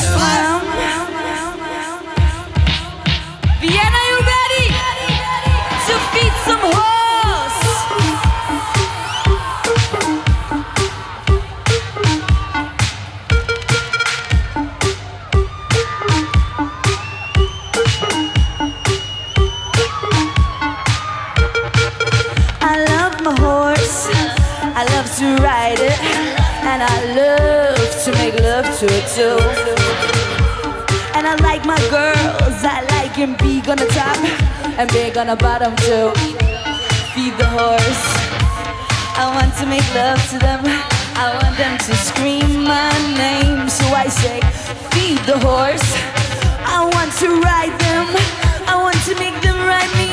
satisfied. gonna bottom too. feed the horse. I want to make love to them. I want them to scream my name. So I say, feed the horse. I want to ride them. I want to make them ride me.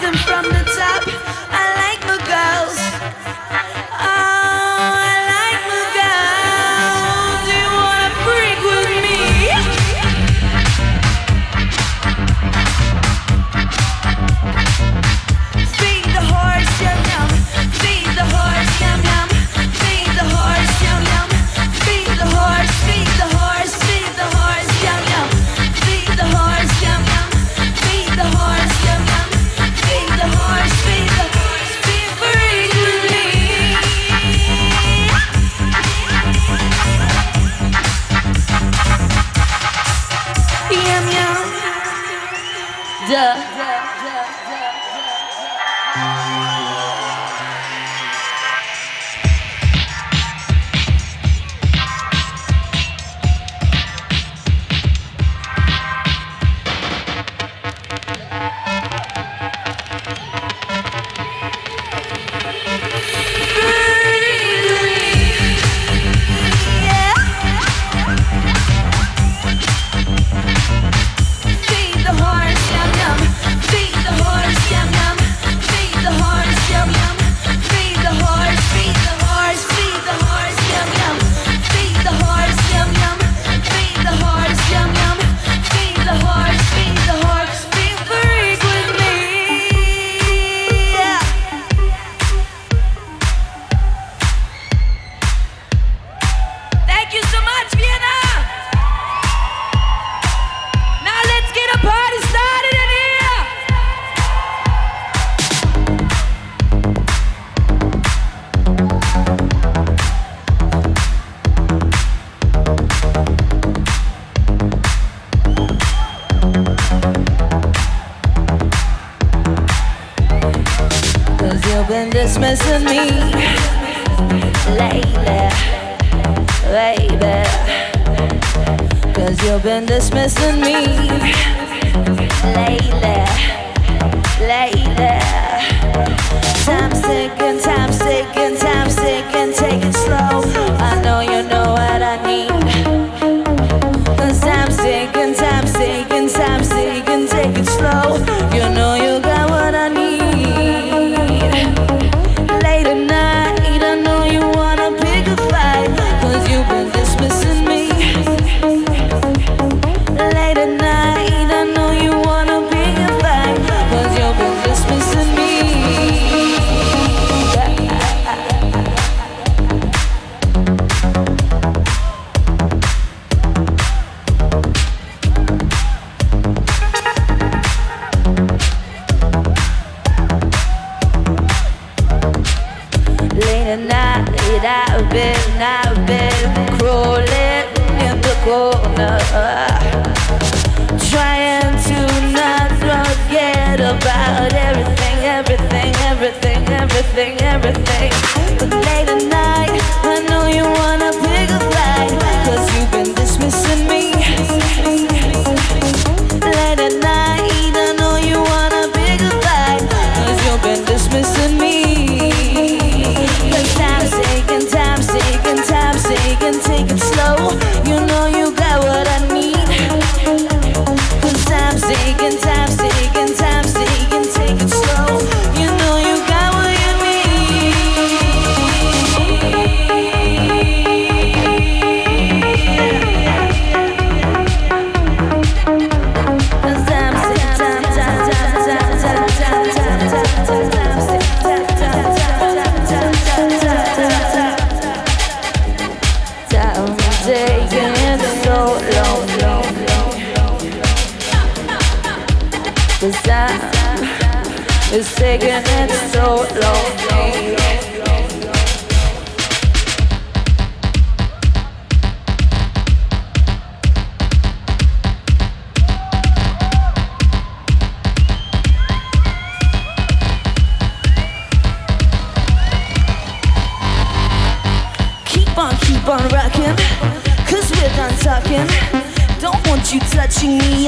From the top.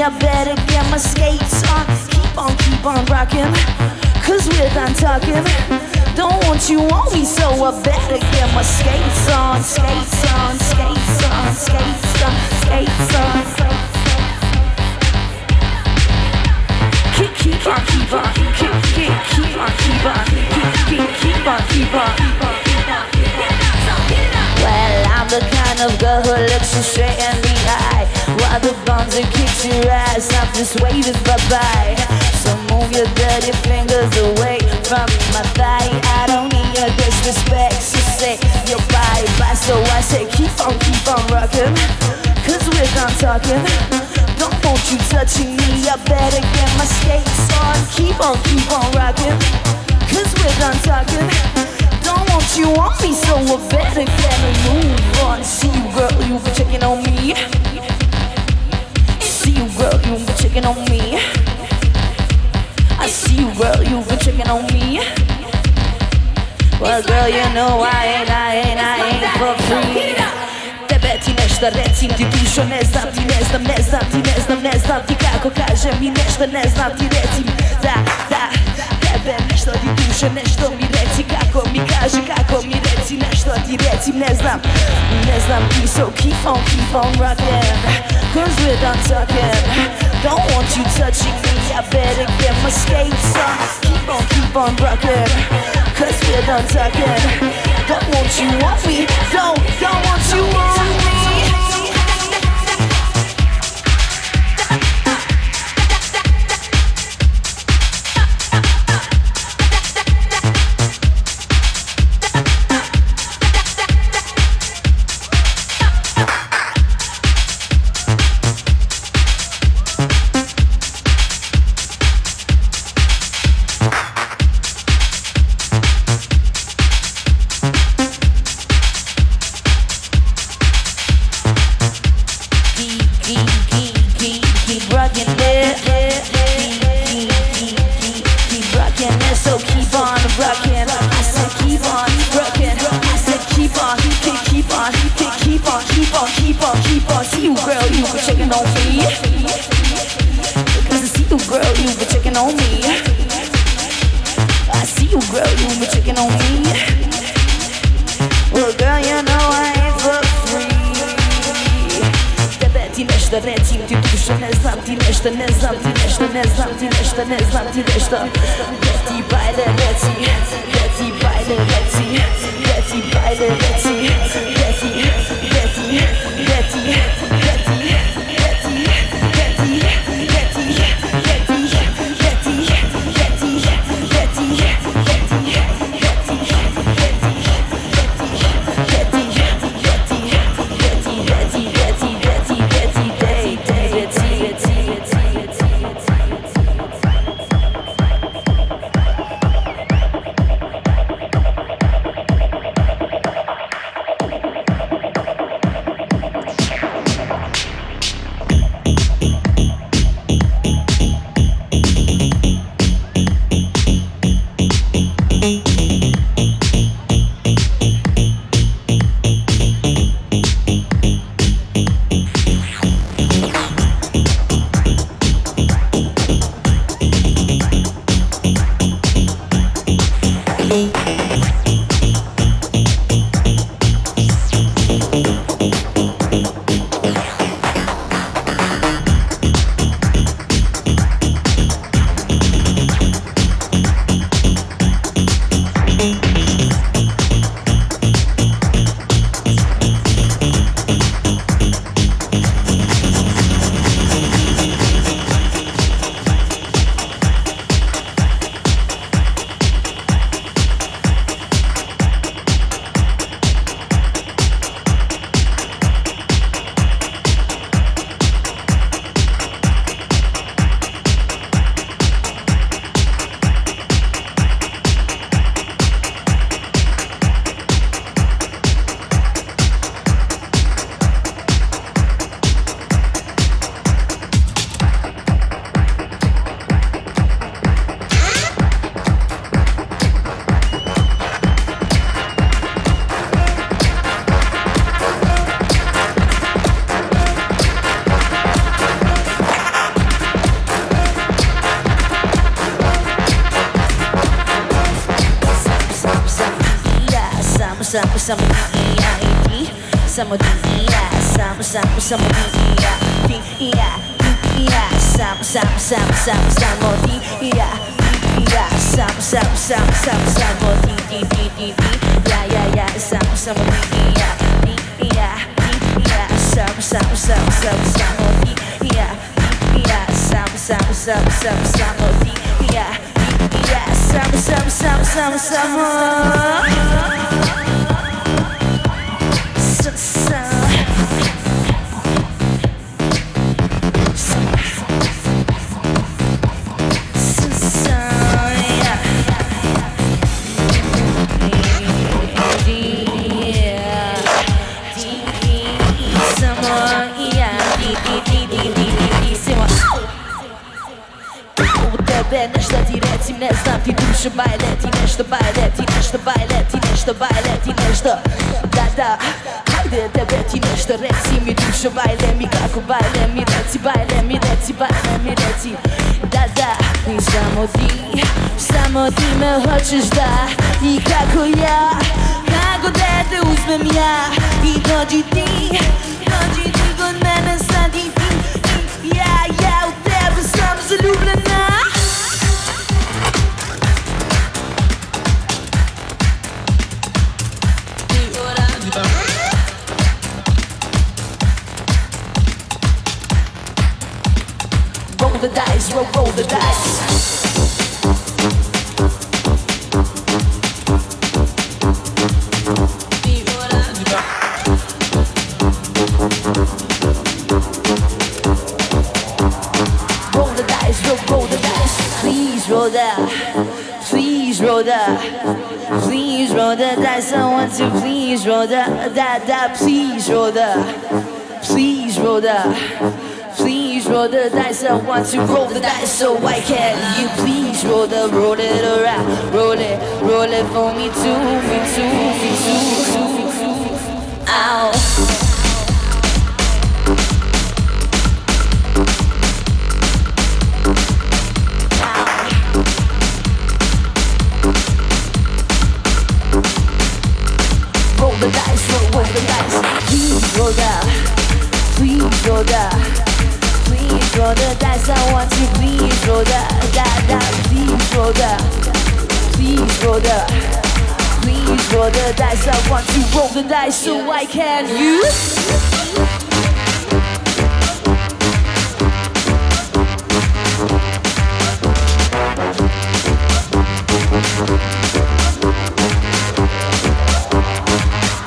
I better get my skates on. Keep on, keep on rocking, cause we're done talking. Don't want you on me, so I better get my skates on. Skates on, skates on, skates on, skates on. Keep, keep on, keep on, keep, keep, keep on, keep on, keep, keep, keep on, keep on. Well, I'm the kind of girl who looks you straight in the eye. While the bouncer kicks your ass, I'm just waving bye-bye So move your dirty fingers away from my thigh. I don't need your disrespect, so say your bye-bye So I say keep on, keep on rocking? Cause we're done talking. Don't want you touching me, I better get my skates on. Keep on, keep on rocking. Cause we're done talking don't want you on me, so I better get a move on. See you, girl, you been checking on me. See you, girl, you been checking on me. I see you, girl, you been checking on me. Well, girl, you know I ain't, I ain't, I ain't for free. Tebe ti nešto recim ti dušo Ne znam ti ne znam, ne znam ti ne znam Ne znam ti kako kažem mi nešto Ne znam ti recim da, da Tebe nešto ti dušo Nešto mi reci kako mi Kako mi reci nešto ti recim Ne znam, ne znam ti So keep on, keep on Cause we're done talking Don't want you touching me I better get my skates on. Keep on, keep on rocking Cause we're done talking Don't want you on me. Don't, don't want you on. me Tebe ti nešto recim ti dušo Ne znam ti nešto, ne znam ti nešto Ne znam ti nešto, ne znam ti nešto Gdje ti bajle reci Gdje ti bajle reci Gdje ti bajle reci Gdje ti, அம்மா nešto reci mi dušo bajle mi kako bajle mi reci bajle mi reci bajle mi reci. Da, da, i samo ti, samo ti me hoćeš da. I kako ja, kako da te uzmem ja. I dođi ti, dođi ti kod mene sad i ti. Ja, ja u tebe sam zaljubljena the dice. Roll the dice, roll, the. Please roll. Please. Please the dice. I want to please roll that. Please roll that. Please roll that. Please roll the dice. I want to roll the dice, so why can't you please roll the roll it around, roll it, roll it for me too, me too, me too. too. Ow. Roll the dice, roll, roll the dice. Please roll that. Please roll that roll the dice, I want you please roll the, da, da, please roll please roll the, please dice, I want you roll the dice, so why can't you?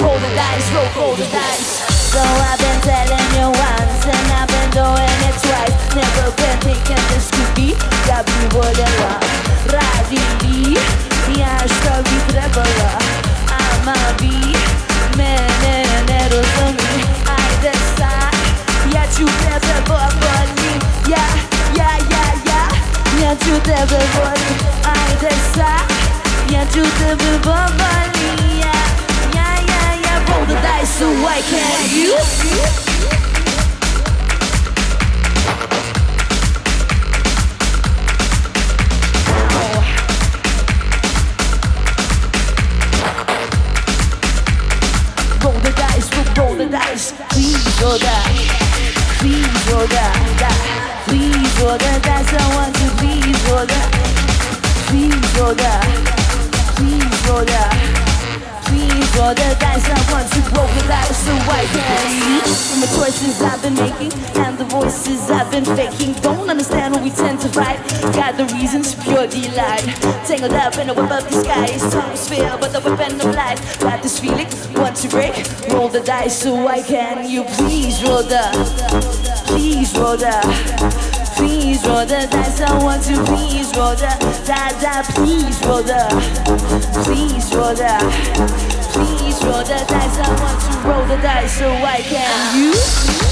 Roll the dice, roll, roll the dice. So I've been telling you once, and I've been doing. never can take and the Scooby Ja bym wolała Radili. Ja szkowi trebala A mawi Mene nie rozumie Ajde sad Ja ću tebe volim Ja, ja, ja, ja. Ja ću tebe volim Ajde pure delight. Tangled up in a web of disguise. Tongues fail, but the weapon of light. Got this feeling, want to break. Roll the dice so I can. You please roll the, please roll the. Please roll the dice, I want to please roll the da da. Please roll the, please roll the, please roll the dice. I want to roll the dice, so why can't you?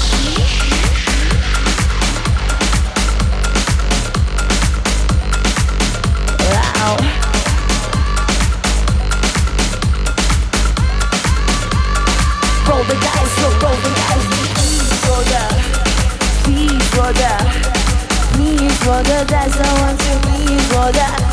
Roll the dice, roll, roll the dice. Please roll the, please roll the. Please roll the dice, I want you. Please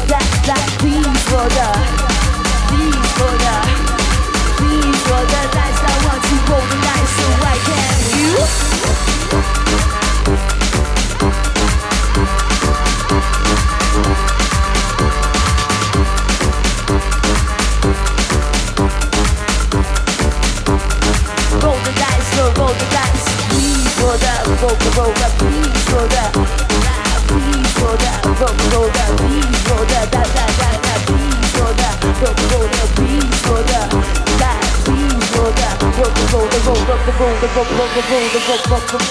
give me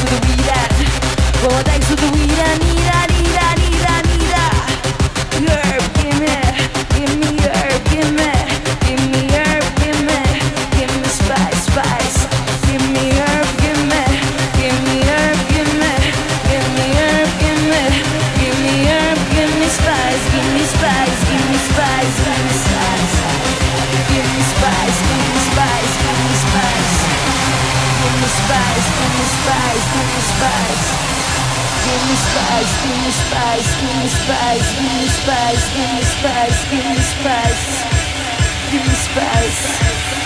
thanks to the weed and, well, thanks to the weed need space. Give me space, give me space, give me space, give me space, give me space, give me space. Give me space.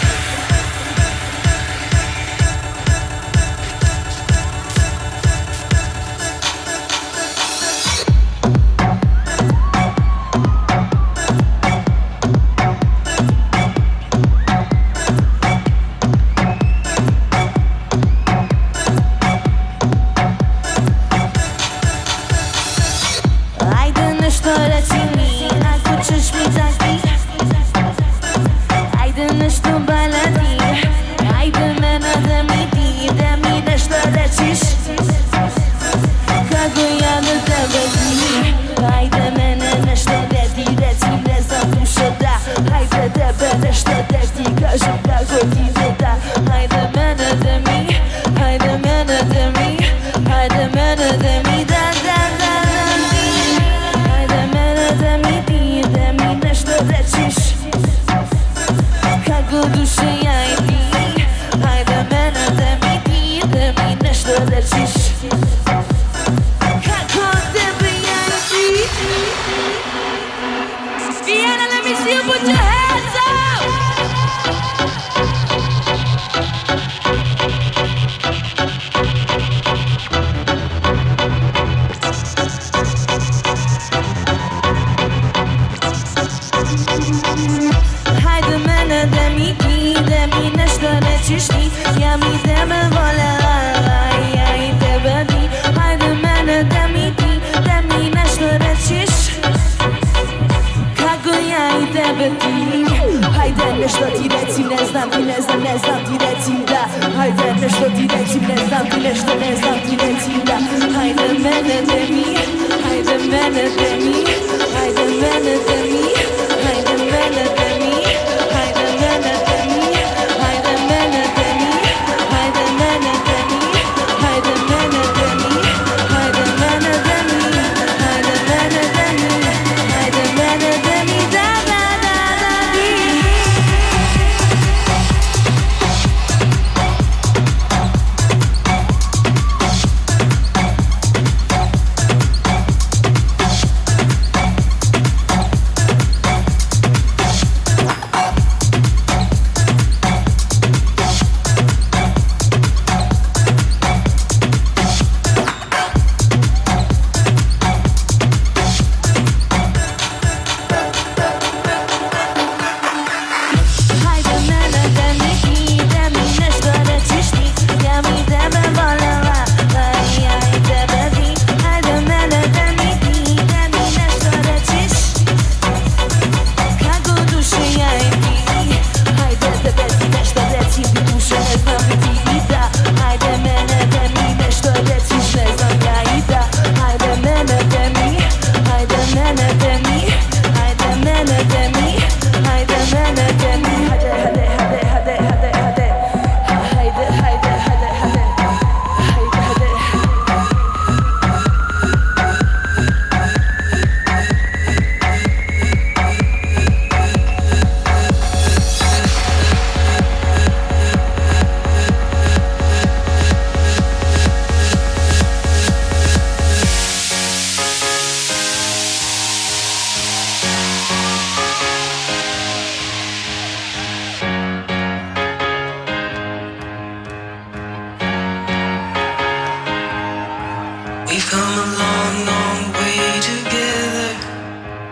come a long, long way together.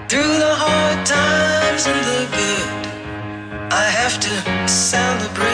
Through the hard times and the good, I have to celebrate.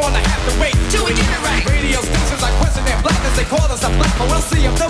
gonna have to wait till we get it right. Radio stations are questioning Blackness, they call us a black, but we'll see if the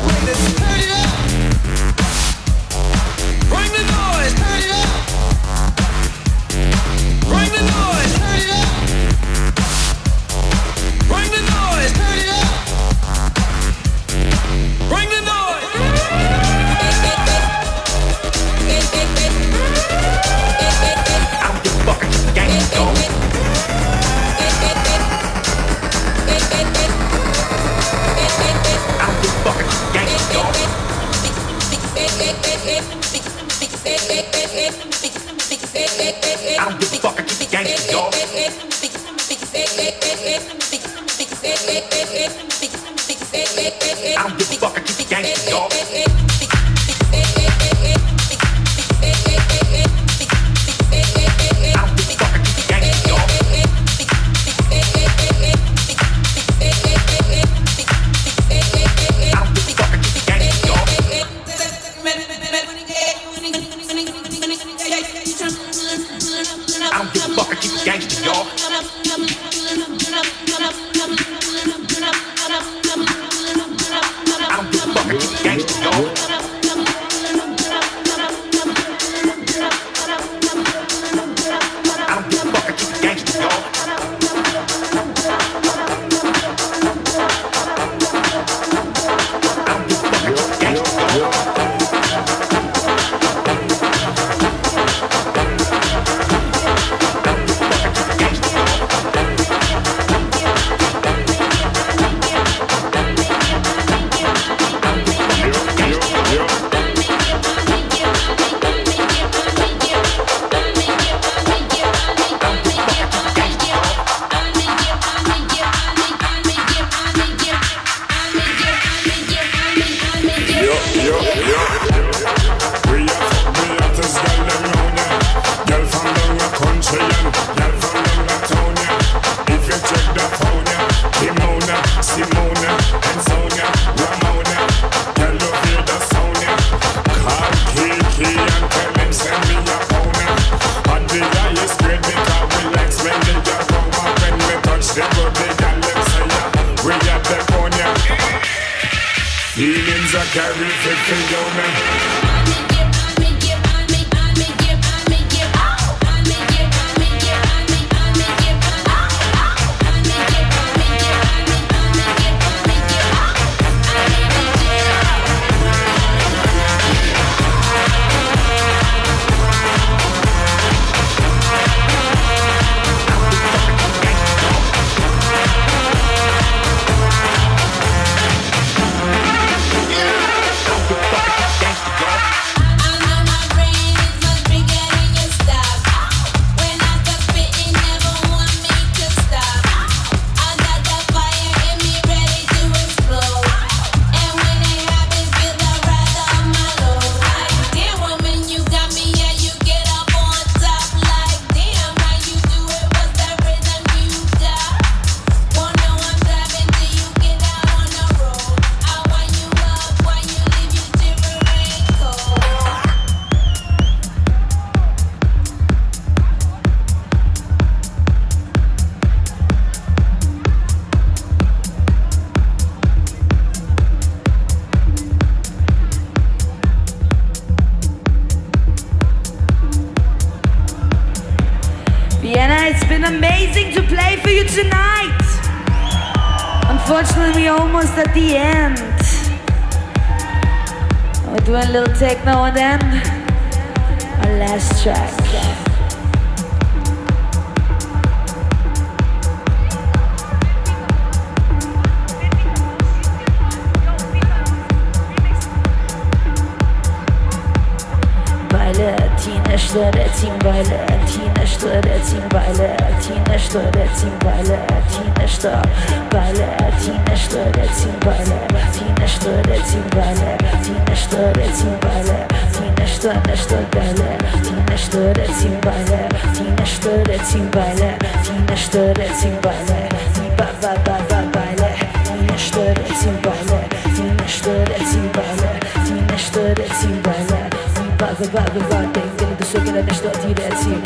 Beile, Teenager, der Teambeile, Teenager, der Teambeile, Teenager, Weile Teenager, der Teambeile, Teenager, der Teambeile, Teenager, der Teambeile, Weile Nestor, Beile, Teenager, der Teambeile, Teenager, der Teambeile, Teenager, der Teambeile, Ba, ba, ba, ba, Beile, Teenager, der Teambeile, Teenager, der Teambeile, Teenager, der Teambeile, vibe, the vibe, the vibe Can't get a دوسة كلا نشتا أتي لأتيم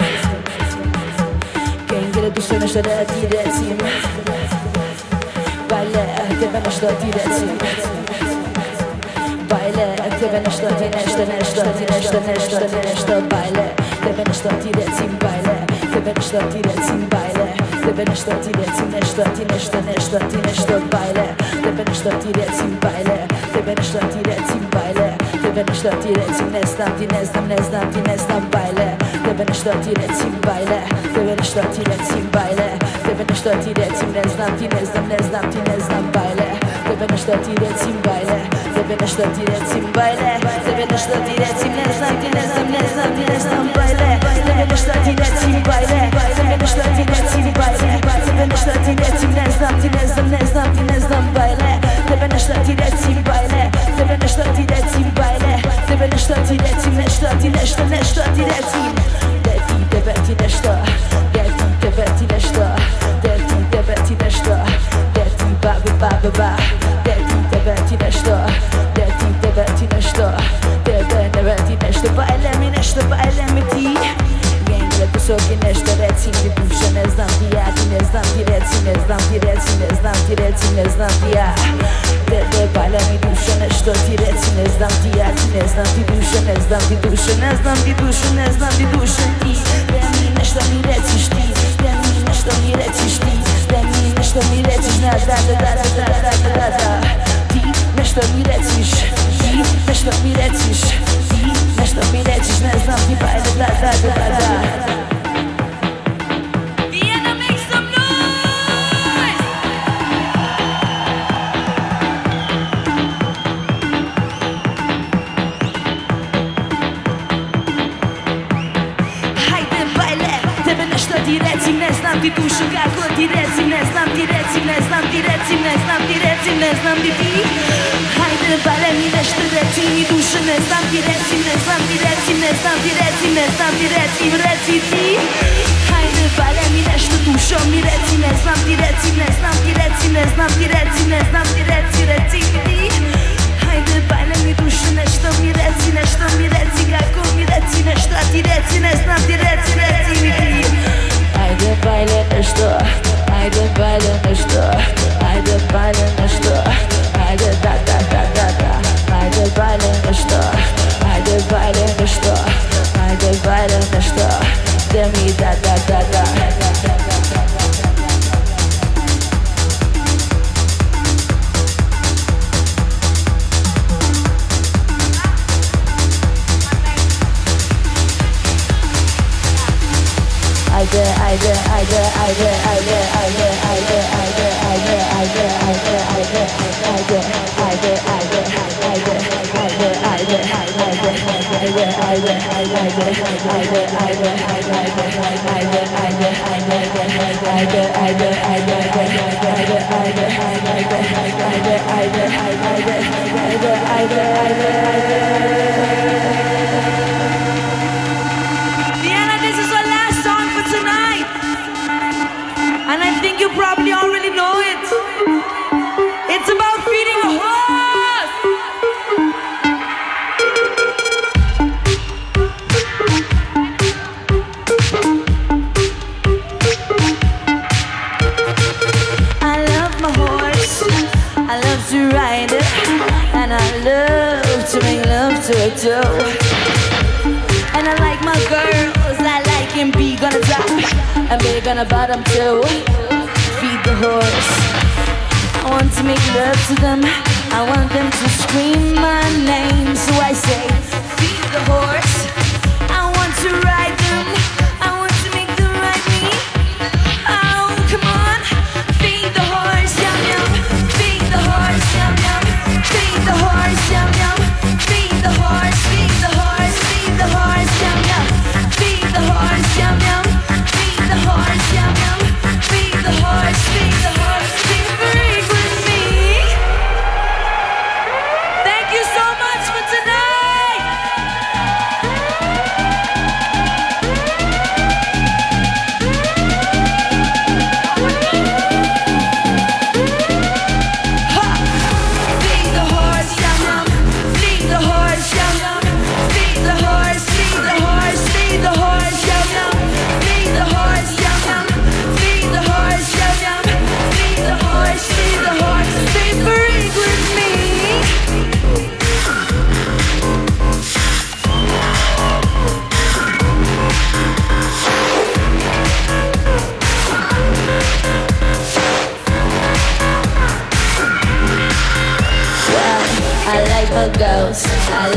Can't get a دوسة نشتا أتي لأتيم بعلا أهتبا نشتا أتي لأتيم بعلا أهتبا نشتا أتي نشتا نشتا نشتا نشتا نشتا بعلا أهتبا نشتا أتي لأتيم بعلا Der veç da ti recim bajle Te veç da ti recim nešto die nešto, nešto, ti nešto bajle Te veç da ti die bajle Te Der da ti recim bajle Tebe nešto ti recim ne znam Ti die znam, ne znam, ti ne znam bajle Tebe nešto die recim bajle Der nešto ti recim bajle Tebe nešto ti recim ne znam Ti die znam, ne znam, ti ne znam bajle Tebe nešto ti recim bajle Sevinçle diretim böyle Sevinçle diretim nezlem dinezlem nezlem dinezlem böyle Sevinçle diretim böyle Sevinçle diretim böyle Sevinçle diretim nezlem dinezlem nezlem dinezlem böyle Sevinçle diretim böyle Sevinçle diretim böyle Sevinçle diretim neşte dileşte neşte diretim And I like my girls, I like him be gonna drop And they gonna bottom too. Feed the horse. I want to make love to them. I want them to scream my name. So I say, feed the horse. I want to ride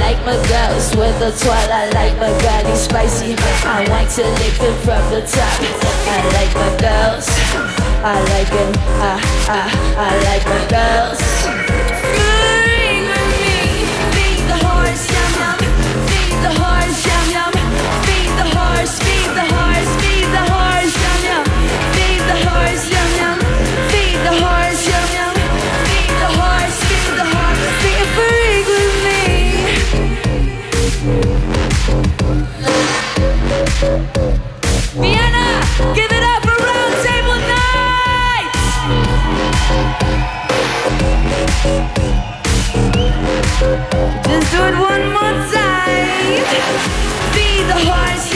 like my girls with a twirl. I like my girlie spicy. I want to lick them from the top. I like my girls. I like them. I, I, I like my girls. Be the horse